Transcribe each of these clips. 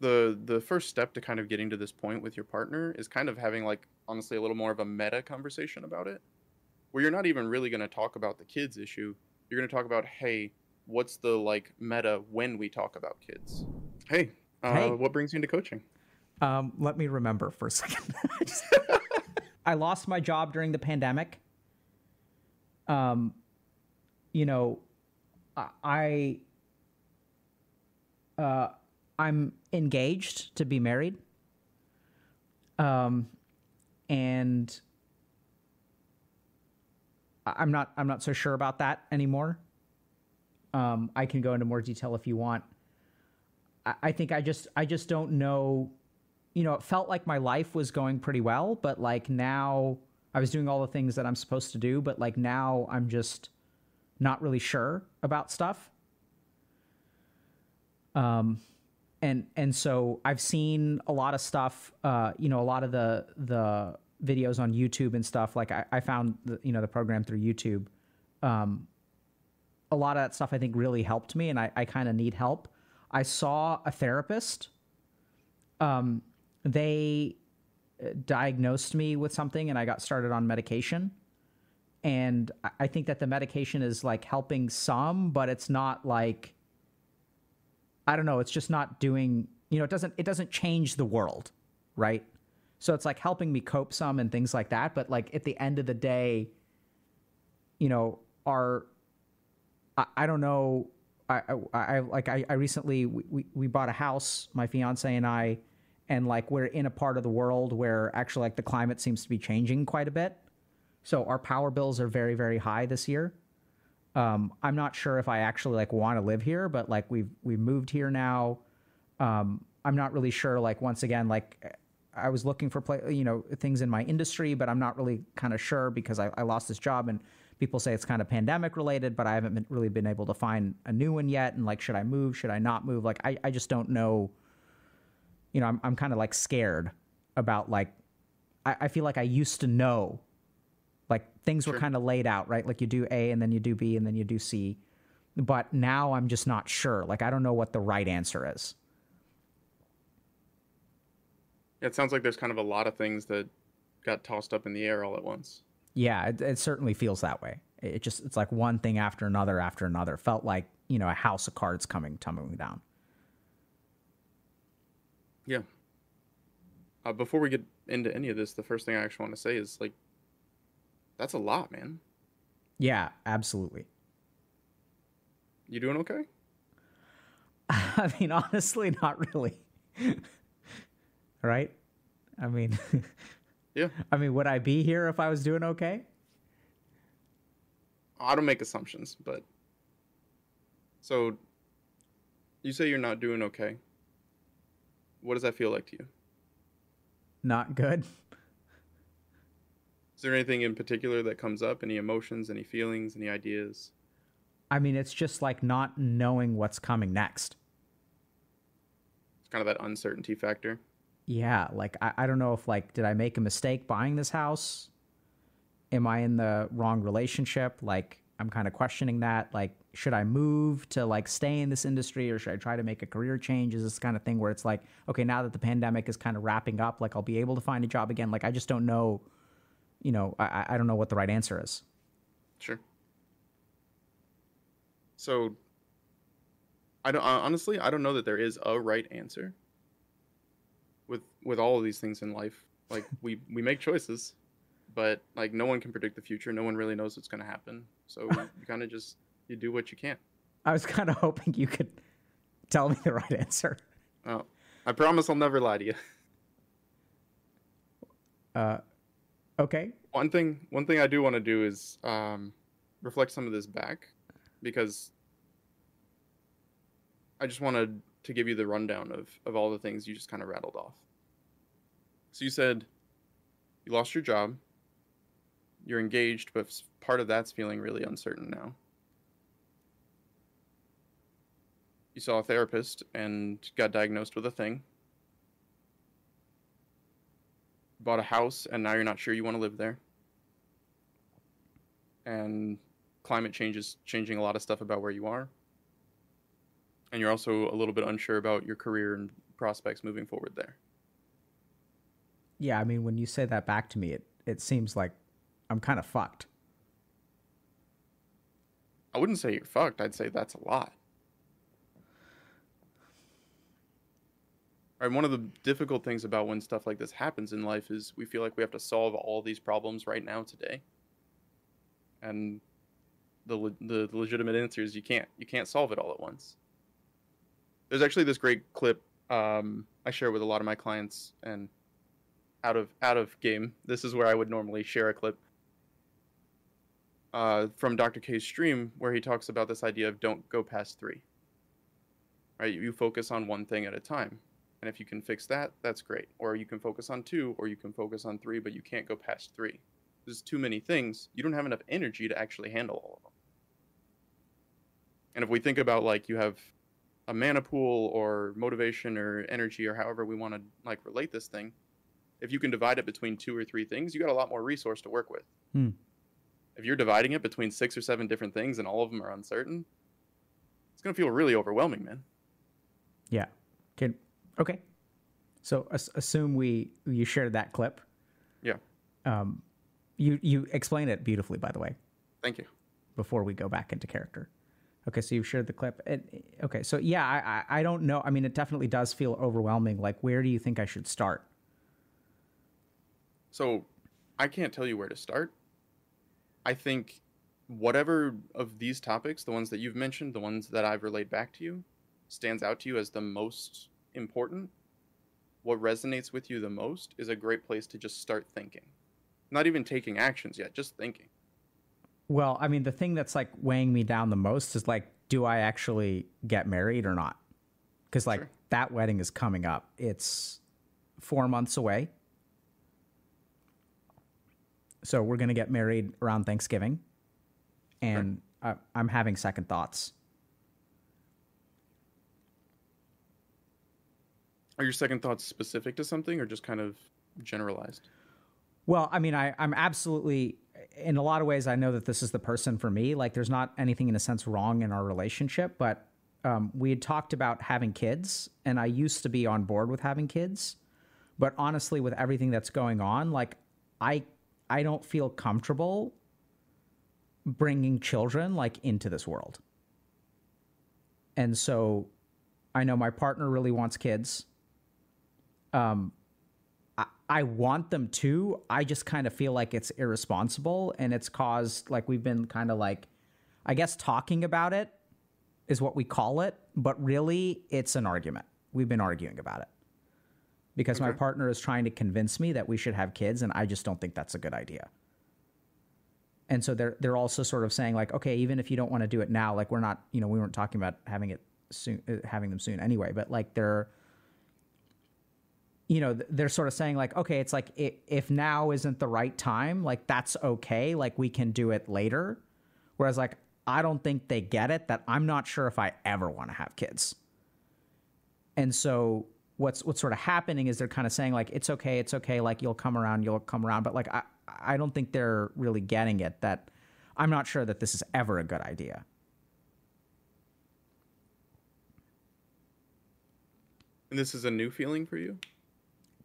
the the first step to kind of getting to this point with your partner is kind of having like honestly a little more of a meta conversation about it where you're not even really going to talk about the kids issue you're going to talk about hey what's the like meta when we talk about kids hey, uh, Hey. what brings you into coaching Um, let me remember for a second. I lost my job during the pandemic. Um, you know, I, I uh, I'm engaged to be married. Um, and I'm not I'm not so sure about that anymore. Um, I can go into more detail if you want. I, I think I just I just don't know you know, it felt like my life was going pretty well, but like now I was doing all the things that I'm supposed to do, but like now I'm just not really sure about stuff. Um and and so I've seen a lot of stuff uh you know a lot of the the videos on YouTube and stuff like I, I found the, you know the program through YouTube um a lot of that stuff I think really helped me and I, I kind of need help. I saw a therapist um, they uh, diagnosed me with something and I got started on medication. And I- I think that the medication is like helping some, but it's not like I don't know, it's just not doing, you know, it doesn't it doesn't change the world, right? So it's like helping me cope some and things like that, but like at the end of the day, you know, our I, I don't know I, I, I like I, I recently we, we, we bought a house, my fiance and I, and like we're in a part of the world where actually like the climate seems to be changing quite a bit. So our power bills are very, very high this year. Um, I'm not sure if I actually like want to live here, but like we've we've moved here now. Um, I'm not really sure. Like once again, like I was looking for play, you know, things in my industry, but I'm not really kind of sure because I, I lost this job and people say it's kind of pandemic related, but I haven't been, really been able to find a new one yet. And like, should I move? Should I not move? Like, I, I just don't know. You know, I'm, I'm kind of like scared about like, I, I feel like I used to know, like things were kind of laid out, right? Like you do A and then you do B and then you do C. But now I'm just not sure. Like, I don't know what the right answer is. Yeah, it sounds like there's kind of a lot of things that got tossed up in the air all at once. Yeah, it, it certainly feels that way. It it just it's like one thing after another after another. Felt like you know a house of cards coming tumbling down. Yeah. Uh, before we get into any of this, the first thing I actually want to say is like, that's a lot, man. Yeah, absolutely. You doing okay? I mean, honestly, not really. right? I mean, Yeah. I mean, would I be here if I was doing okay? I don't make assumptions, but so you say you're not doing okay. What does that feel like to you? Not good. Is there anything in particular that comes up? Any emotions, any feelings, any ideas? I mean, it's just like not knowing what's coming next. It's kind of that uncertainty factor. Yeah, like I, I don't know if like did I make a mistake buying this house? Am I in the wrong relationship? Like I'm kind of questioning that. Like should I move to like stay in this industry or should I try to make a career change? Is this kind of thing where it's like, okay, now that the pandemic is kind of wrapping up, like I'll be able to find a job again. Like I just don't know, you know, I, I- don't know what the right answer is. Sure. So, I don't honestly. I don't know that there is a right answer. With with all of these things in life, like we we make choices, but like no one can predict the future. No one really knows what's going to happen. So you kind of just you do what you can. I was kind of hoping you could tell me the right answer. Oh, I promise I'll never lie to you. Uh, okay. One thing one thing I do want to do is um, reflect some of this back because I just wanted to give you the rundown of, of all the things you just kind of rattled off. So you said you lost your job, you're engaged, but part of that's feeling really uncertain now. You saw a therapist and got diagnosed with a thing. Bought a house and now you're not sure you want to live there. And climate change is changing a lot of stuff about where you are. And you're also a little bit unsure about your career and prospects moving forward there. Yeah, I mean, when you say that back to me, it it seems like I'm kind of fucked. I wouldn't say you're fucked. I'd say that's a lot. Right, one of the difficult things about when stuff like this happens in life is we feel like we have to solve all these problems right now today. And the the legitimate answer is you can't. You can't solve it all at once. There's actually this great clip um, I share with a lot of my clients, and out of out of game, this is where I would normally share a clip uh, from Dr. K's stream where he talks about this idea of don't go past three. Right, you focus on one thing at a time, and if you can fix that, that's great. Or you can focus on two, or you can focus on three, but you can't go past three. There's too many things. You don't have enough energy to actually handle all of them. And if we think about like you have a mana pool or motivation or energy or however we want to like relate this thing, if you can divide it between two or three things, you got a lot more resource to work with. Hmm. If you're dividing it between six or seven different things and all of them are uncertain, it's gonna feel really overwhelming, man. Yeah. Can okay. So as- assume we you shared that clip. Yeah. Um, you you explain it beautifully, by the way. Thank you. Before we go back into character. Okay, so you've shared the clip. And, okay, so yeah, I, I I don't know. I mean, it definitely does feel overwhelming. Like, where do you think I should start? So I can't tell you where to start. I think whatever of these topics, the ones that you've mentioned, the ones that I've relayed back to you, stands out to you as the most important, what resonates with you the most is a great place to just start thinking. Not even taking actions yet, just thinking. Well, I mean, the thing that's like weighing me down the most is like, do I actually get married or not? Because like Sure. that wedding is coming up. It's four months away. So we're gonna get married around Thanksgiving, and I, I'm having second thoughts. Are your second thoughts specific to something or just kind of generalized? Well, I mean, I, I'm absolutely, in a lot of ways, I know that this is the person for me. Like, there's not anything in a sense wrong in our relationship, but um, we had talked about having kids, and I used to be on board with having kids. But honestly, with everything that's going on, like, I, I don't feel comfortable bringing children like into this world. And so I know my partner really wants kids. Um, I, I want them to. I just kind of feel like it's irresponsible and it's caused like we've been kind of like I guess talking about it is what we call it, but really it's an argument. We've been arguing about it. Because my partner is trying to convince me that we should have kids and I just don't think that's a good idea. And so they're they're also sort of saying like, okay, even if you don't want to do it now, like we're not, you know, we weren't talking about having it soon, uh, having them soon anyway. But like they're, you know, they're sort of saying like, okay, it's like i if now isn't the right time, like that's okay, like we can do it later. Whereas like I don't think they get it that I'm not sure if I ever want to have kids. And so what's what's sort of happening is they're kind of saying like it's okay, it's okay, like you'll come around, you'll come around, but like I I don't think they're really getting it that I'm not sure that this is ever a good idea. And this is a new feeling for you?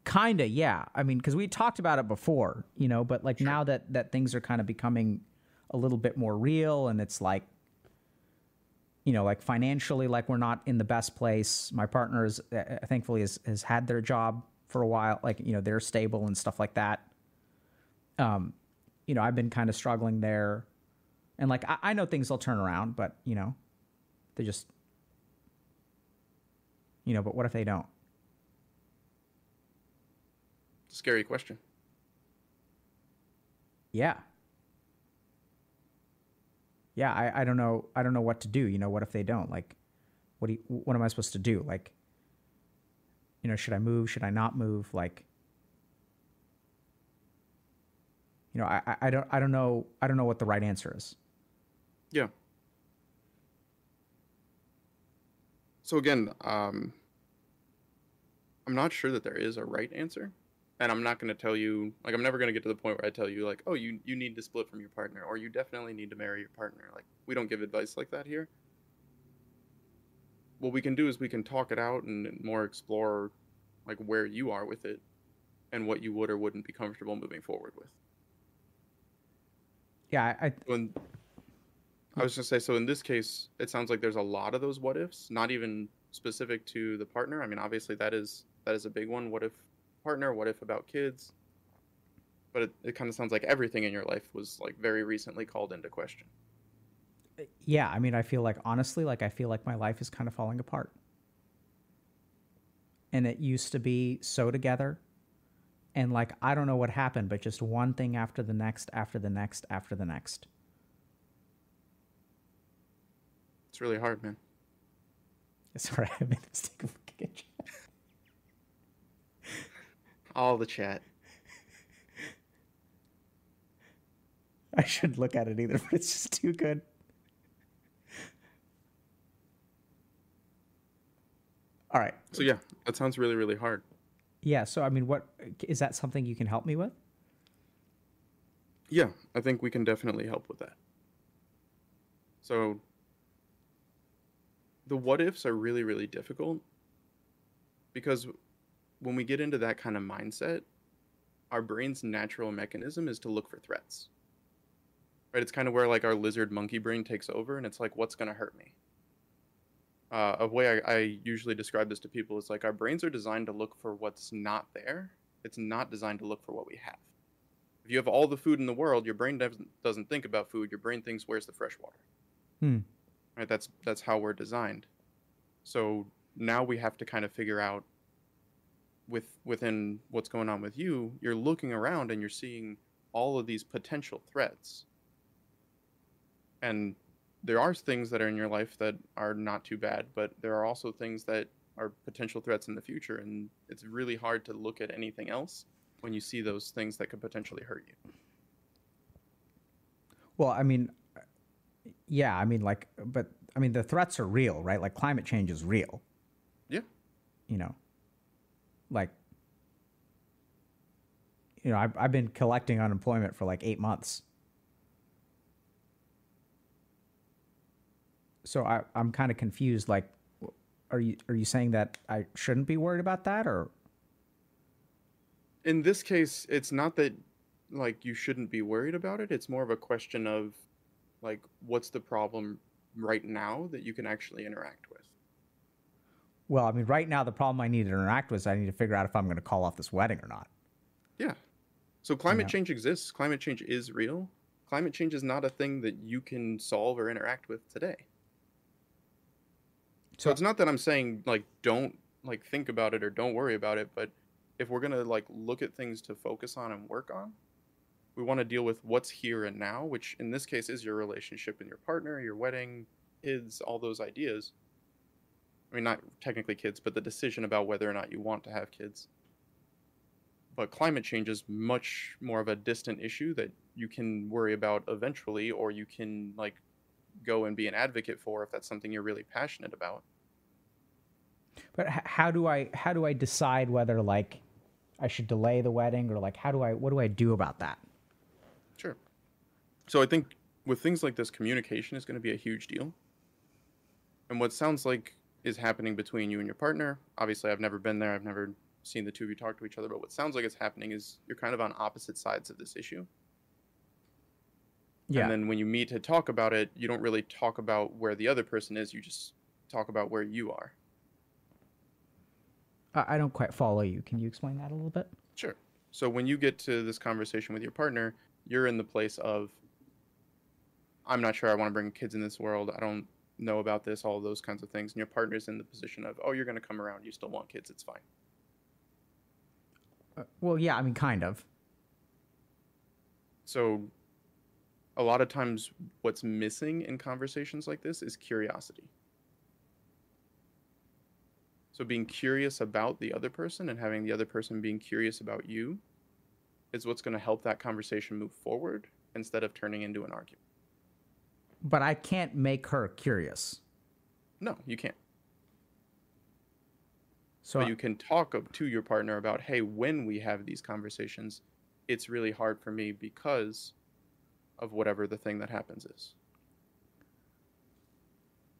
Kinda, yeah. I mean, because we talked about it before, you know, but like now that that things are kind of becoming a little bit more real, and it's like, you know, like financially, like we're not in the best place. My partner is, uh, thankfully, has has had their job for a while, like you know, they're stable and stuff like that. Um, you know, I've been kind of struggling there, and like I, I know things will turn around, but you know, they just, you know, but what if they don't? It's a scary question. Yeah. Yeah, I, I don't know I don't know what to do. You know, what if they don't? Like what do you, what am I supposed to do? Like you know, should I move? Should I not move? Like you know, I, I- I don't I don't know I don't know what the right answer is. Yeah. So again, um, I'm not sure that there is a right answer, and I'm not going to tell you like I'm never going to get to the point where I tell you like, oh, you you need to split from your partner, or you definitely need to marry your partner. Like we don't give advice like that here. what we can do is we can talk it out and more explore like where you are with it and what you would or wouldn't be comfortable moving forward with. Yeah, I, I When I was just say so in this case, it sounds like there's a lot of those what ifs, not even specific to the partner. I mean, obviously that is that is a big one. What if partner? What if about kids? But it, it kind of sounds like everything in your life was like very recently called into question. Uh, yeah, I mean, I feel like honestly, like I feel like my life is kind of falling apart. And it used to be so together. And like I don't know what happened, but just one thing after the next, after the next, after the next. It's really hard, man. Sorry, I made a mistake of looking at you. All the chat. I shouldn't look at it either, but it's just too good. All right. So yeah, that sounds really really hard. Yeah. So, I mean, what is that something you can help me with? Yeah, I think we can definitely help with that. So the what ifs are really really difficult because when we get into that kind of mindset, our brain's natural mechanism is to look for threats. Right? It's kind of where like our lizard monkey brain takes over and it's like what's going to hurt me? Uh, a way I, I usually describe this to people is like our brains are designed to look for what's not there. It's not designed to look for what we have. If you have all the food in the world, your brain doesn't doesn't think about food. Your brain thinks, "Where's the fresh water?" Hmm. Right? That's that's how we're designed. So now we have to kind of figure out with within what's going on with you. You're looking around and you're seeing all of these potential threats, and there are things that are in your life that are not too bad, but there are also things that are potential threats in the future, and it's really hard to look at anything else when you see those things that could potentially hurt you. Well, I mean, yeah, I mean, like, but I mean, the threats are real, right? Like, climate change is real. Yeah. You know, like, you know, I've, I've been collecting unemployment for like eight months. So I, I'm kind of confused. Like, are you are you saying that I shouldn't be worried about that, or in this case, it's not that like you shouldn't be worried about it. It's more of a question of like what's the problem right now that you can actually interact with. Well, I mean, right now the problem I need to interact with is I need to figure out if I'm going to call off this wedding or not. Yeah. So climate Yeah. change exists. Climate change is real. Climate change is not a thing that you can solve or interact with today. So So- it's not that I'm saying like don't like think about it or don't worry about it, but if we're going to like look at things to focus on and work on, we want to deal with what's here and now, which in this case is your relationship and your partner, your wedding, kids, all those ideas. I mean, not technically kids, but the decision about whether or not you want to have kids. But climate change is much more of a distant issue that you can worry about eventually, or you can like go and be an advocate for if that's something you're really passionate about. But h- how do I how do I decide whether like I should delay the wedding or like how do I what do I do about that? Sure. So I think with things like this, communication is going to be a huge deal. And what sounds like is happening between you and your partner, obviously, I've never been there, I've never seen the two of you talk to each other, but what sounds like is happening is you're kind of on opposite sides of this issue. Yeah. And then when you meet to talk about it, you don't really talk about where the other person is, you just talk about where you are. I I don't quite follow you. Can you explain that a little bit? Sure. So when you get to this conversation with your partner, you're in the place of, I'm not sure I want to bring kids in this world. I don't know about this, all those kinds of things. And your partner's in the position of, oh, you're going to come around. You still want kids. It's fine. Uh, well, yeah, I mean kind of. So a lot of times what's missing in conversations like this is curiosity. So being curious about the other person and having the other person being curious about you is what's going to help that conversation move forward instead of turning into an argument. But I can't make her curious. No, you can't. So but you can talk to your partner about, hey, when we have these conversations, it's really hard for me because of whatever the thing that happens is.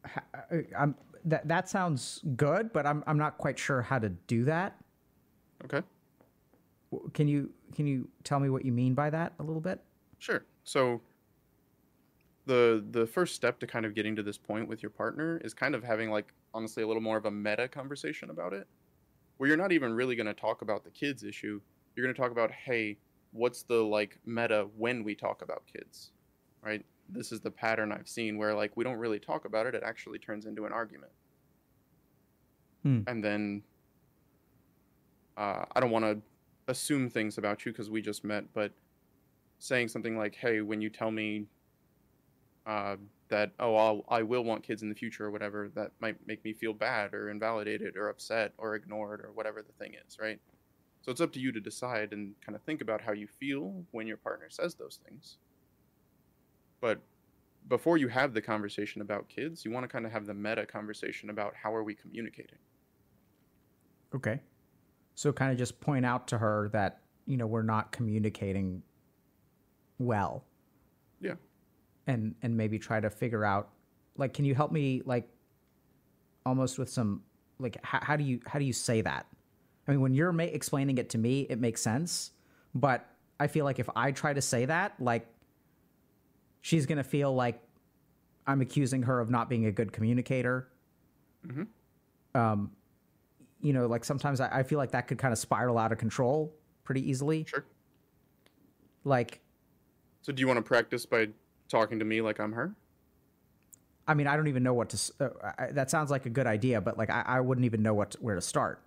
I- uh, uh, I'm that that sounds good, but I'm I'm not quite sure how to do that. Okay. Can you can you tell me what you mean by that a little bit? Sure. So the the first step to kind of getting to this point with your partner is kind of having like honestly a little more of a meta conversation about it where you're not even really going to talk about the kids issue. You're going to talk about, "Hey, what's the like meta when we talk about kids?" Right? This is the pattern I've seen where like we don't really talk about it, it actually turns into an argument. Hmm. And then uh, I don't want to assume things about you because we just met, but saying something like, "Hey, when you tell me uh, that oh I'll, I will want kids in the future or whatever, that might make me feel bad or invalidated or upset or ignored or whatever the thing is, right? So it's up to you to decide and kind of think about how you feel when your partner says those things. But before you have the conversation about kids, you want to kind of have the meta conversation about how are we communicating. Okay. So kind of just point out to her that, you know, we're not communicating well. And and maybe try to figure out like can you help me like almost with some like how, how do you how do you say that? I mean, when you're ma- explaining it to me, it makes sense, but I feel like if I try to say that, like she's to feel like I'm accusing her of not being a good communicator. Mhm. Um, you know, like sometimes I, I feel like that could kind of spiral out of control pretty easily. Sure. Like, So do you want to practice by talking to me like I'm her? I mean, I don't even know what to. Uh, I, that sounds like a good idea, but like I, I wouldn't even know what to, where to start.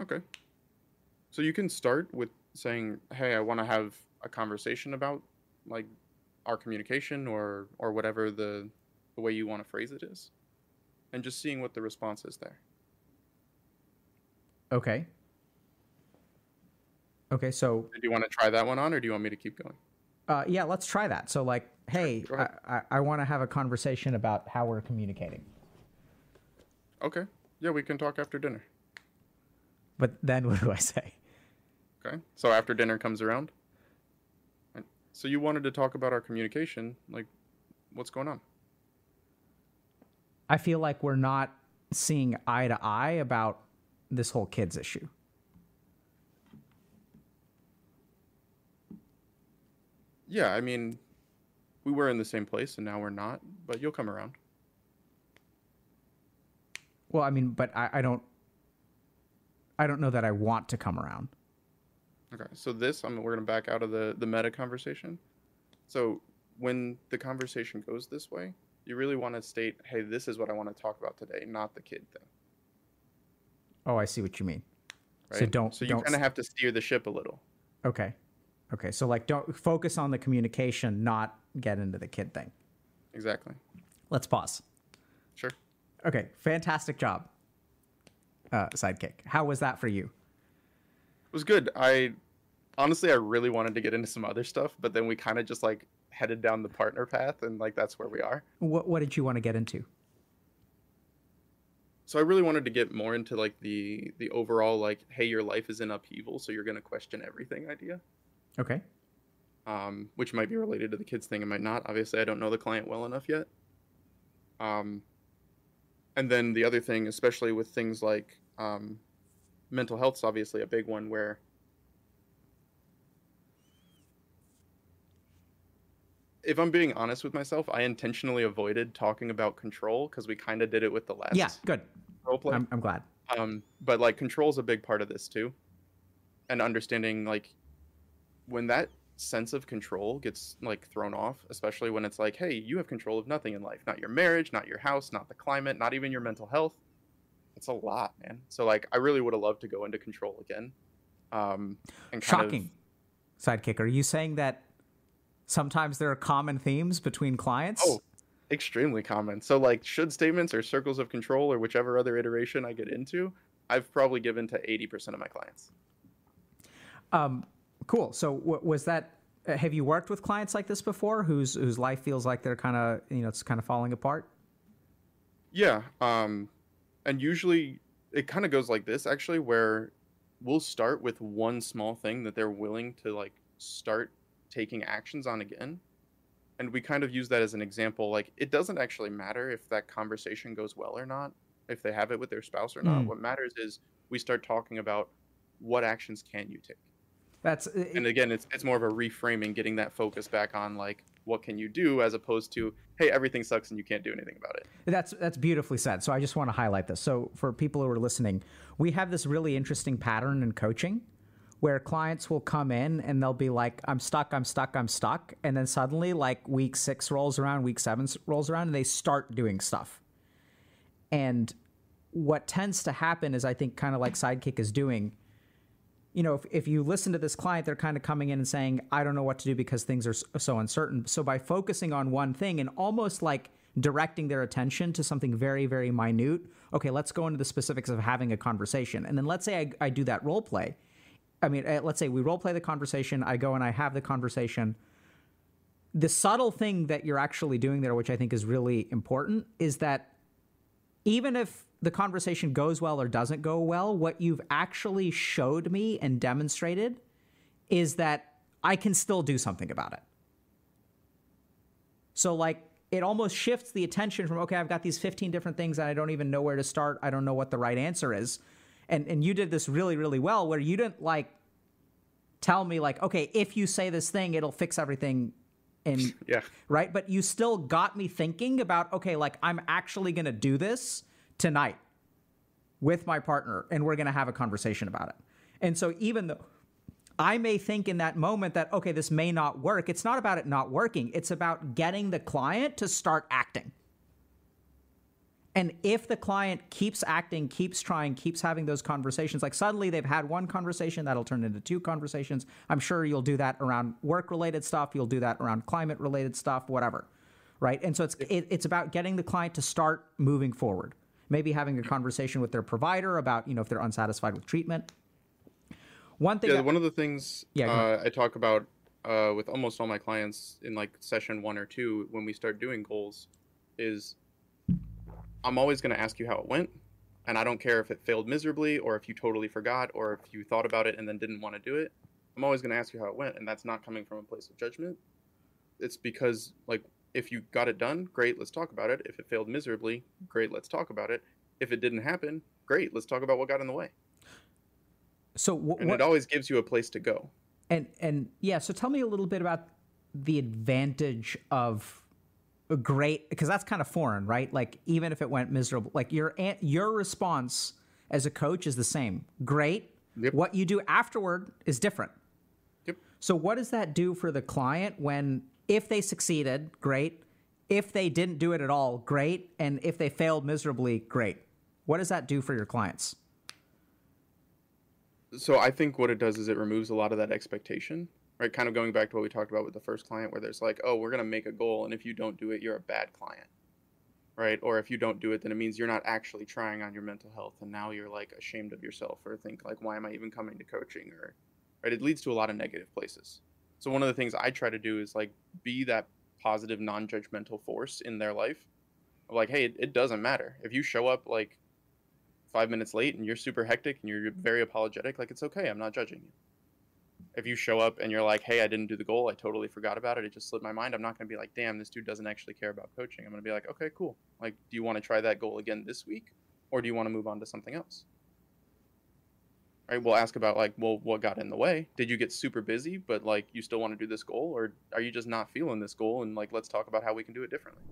Okay. So you can start with saying, "Hey, I want to have a conversation about like our communication or or whatever the the way you want to phrase it is." And just seeing what the response is there. Okay. Okay, so Do you want to try that one on or do you want me to keep going? Uh, yeah, let's try that. So like, hey, I. I, I want to have a conversation about how we're communicating. Okay. Yeah, we can talk after dinner. But then what do I say? Okay. So after dinner comes around. So you wanted to talk about our communication, like what's going on? I feel like we're not seeing eye to eye about this whole kids issue. Yeah, I mean, we were in the same place and now we're not, but you'll come around. Well, I mean, but I, I don't. I don't know that I want to come around. Okay, so this, I'm, we're going to back out of the, the meta conversation. So when the conversation goes this way, you really want to state, hey, this is what I want to talk about today, not the kid thing. Oh, I see what you mean. Right? So don't- So you don't kind of have to steer the ship a little. Okay. Okay. So like, don't focus on the communication, not get into the kid thing. Exactly. Let's pause. Sure. Okay. Fantastic job. Uh, sidekick. How was that for you? It was good. I honestly, I really wanted to get into some other stuff, but then we kind of just like headed down the partner path, and like that's where we are. What What did you want to get into? So I really wanted to get more into like the the overall like, hey, your life is in upheaval, so you're gonna question everything idea. Okay. um, which might be related to the kids thing and might not. Obviously, I don't know the client well enough yet. Um, and then the other thing, especially with things like um, mental health, is obviously a big one where if I'm being honest with myself, I intentionally avoided talking about control because we kind of did it with the last Yeah. Good. role play. I'm, I'm glad. Um, but like control's a big part of this too, and understanding like when that sense of control gets like thrown off, especially when it's like, hey, you have control of nothing in life, not your marriage, not your house, not the climate, not even your mental health. It's a lot, man. So like, I really would have loved to go into control again. Um, and kind of- Shocking. Sidekick. Are you saying that sometimes there are common themes between clients? Oh, extremely common. So like, should statements or circles of control or whichever other iteration I get into, I've probably given to eighty percent of my clients. Um, cool. So w- was that? uh, Have you worked with clients like this before, whose whose life feels like they're kind of you know it's kind of falling apart? Yeah, um, and usually it kind of goes like this actually, where we'll start with one small thing that they're willing to like start taking actions on again, and we kind of use that as an example. Like, it doesn't actually matter if that conversation goes well or not, if they have it with their spouse or not. Mm. What matters is we start talking about what actions can you take. That's uh, And again, it's it's more of a reframing, getting that focus back on like what can you do, as opposed to hey, everything sucks and you can't do anything about it. That's that's beautifully said. So I just want to highlight this. So for people who are listening, we have this really interesting pattern in coaching where clients will come in and they'll be like, "I'm stuck, I'm stuck, I'm stuck," and then suddenly like week six rolls around, week seven rolls around, and they start doing stuff. And what tends to happen is, I think, kind of like Sidekick is doing. You know, if, if you listen to this client, they're kind of coming in and saying, I don't know what to do because things are so uncertain. So by focusing on one thing and almost like directing their attention to something very, very minute, okay, let's go into the specifics of having a conversation. And then let's say I, I do that role play. I mean, uh, let's say we role play the conversation, I go and I have the conversation. The subtle thing that you're actually doing there, which I think is really important, is that even if the conversation goes well or doesn't go well, what you've actually showed me and demonstrated is that I can still do something about it. So, like, it almost shifts the attention from, okay, I've got these 15 different things and I don't even know where to start. I don't know what the right answer is. And, and you did this really, really well where you didn't like tell me, like, okay, if you say this thing, it'll fix everything. And Yeah. right? But you still got me thinking about, okay, like I'm actually going to do this tonight with my partner and we're going to have a conversation about it. And so even though I may think in that moment that, okay, this may not work, it's not about it not working. It's about getting the client to start acting. And if the client keeps acting, keeps trying, keeps having those conversations, like suddenly they've had one conversation that'll turn into two conversations. I'm sure you'll do that around work related stuff. You'll do that around climate related stuff, whatever. Right. And so it's, it, it's about getting the client to start moving forward. Maybe having a conversation with their provider about, you know, if they're unsatisfied with treatment. One thing. Yeah, that- one of the things Yeah, uh, I talk about uh, with almost all my clients in like session one or two when we start doing goals is I'm always going to ask you how it went. And I don't care if it failed miserably or if you totally forgot or if you thought about it and then didn't want to do it. I'm always going to ask you how it went. And that's not coming from a place of judgment. It's because, like, if you got it done, great, let's talk about it. If it failed miserably, great, let's talk about it. If it didn't happen, great, let's talk about what got in the way. so wh- And what, it always gives you a place to go. And and yeah, so tell me a little bit about the advantage of a great because that's kind of foreign, right? Like even if it went miserable, like your your response as a coach is the same. Great. Yep. What you do afterward is different. Yep. So what does that do for the client when if they succeeded, great. If they didn't do it at all, great. And if they failed miserably, great. What does that do for your clients? So I think what it does is it removes a lot of that expectation, right? Kind of going back to what we talked about with the first client, where there's like, oh, we're gonna make a goal, and if you don't do it, you're a bad client, right? Or if you don't do it, then it means you're not actually trying on your mental health, and now you're like ashamed of yourself, or think like, why am I even coming to coaching? Or right, it leads to a lot of negative places. So one of the things I try to do is like be that positive, non-judgmental force in their life. Like, hey, it, it doesn't matter if you show up like five minutes late and you're super hectic and you're very apologetic, like it's okay. I'm not judging you. If you show up and you're like, hey, I didn't do the goal, I totally forgot about it, it just slipped my mind, I'm not going to be like, damn, this dude doesn't actually care about coaching. I'm going to be like, okay, cool. Like, do you want to try that goal again this week or do you want to move on to something else? Right? We'll ask about, like, well, what got in the way? Did you get super busy, but like you still want to do this goal or are you just not feeling this goal? And like, let's talk about how we can do it differently.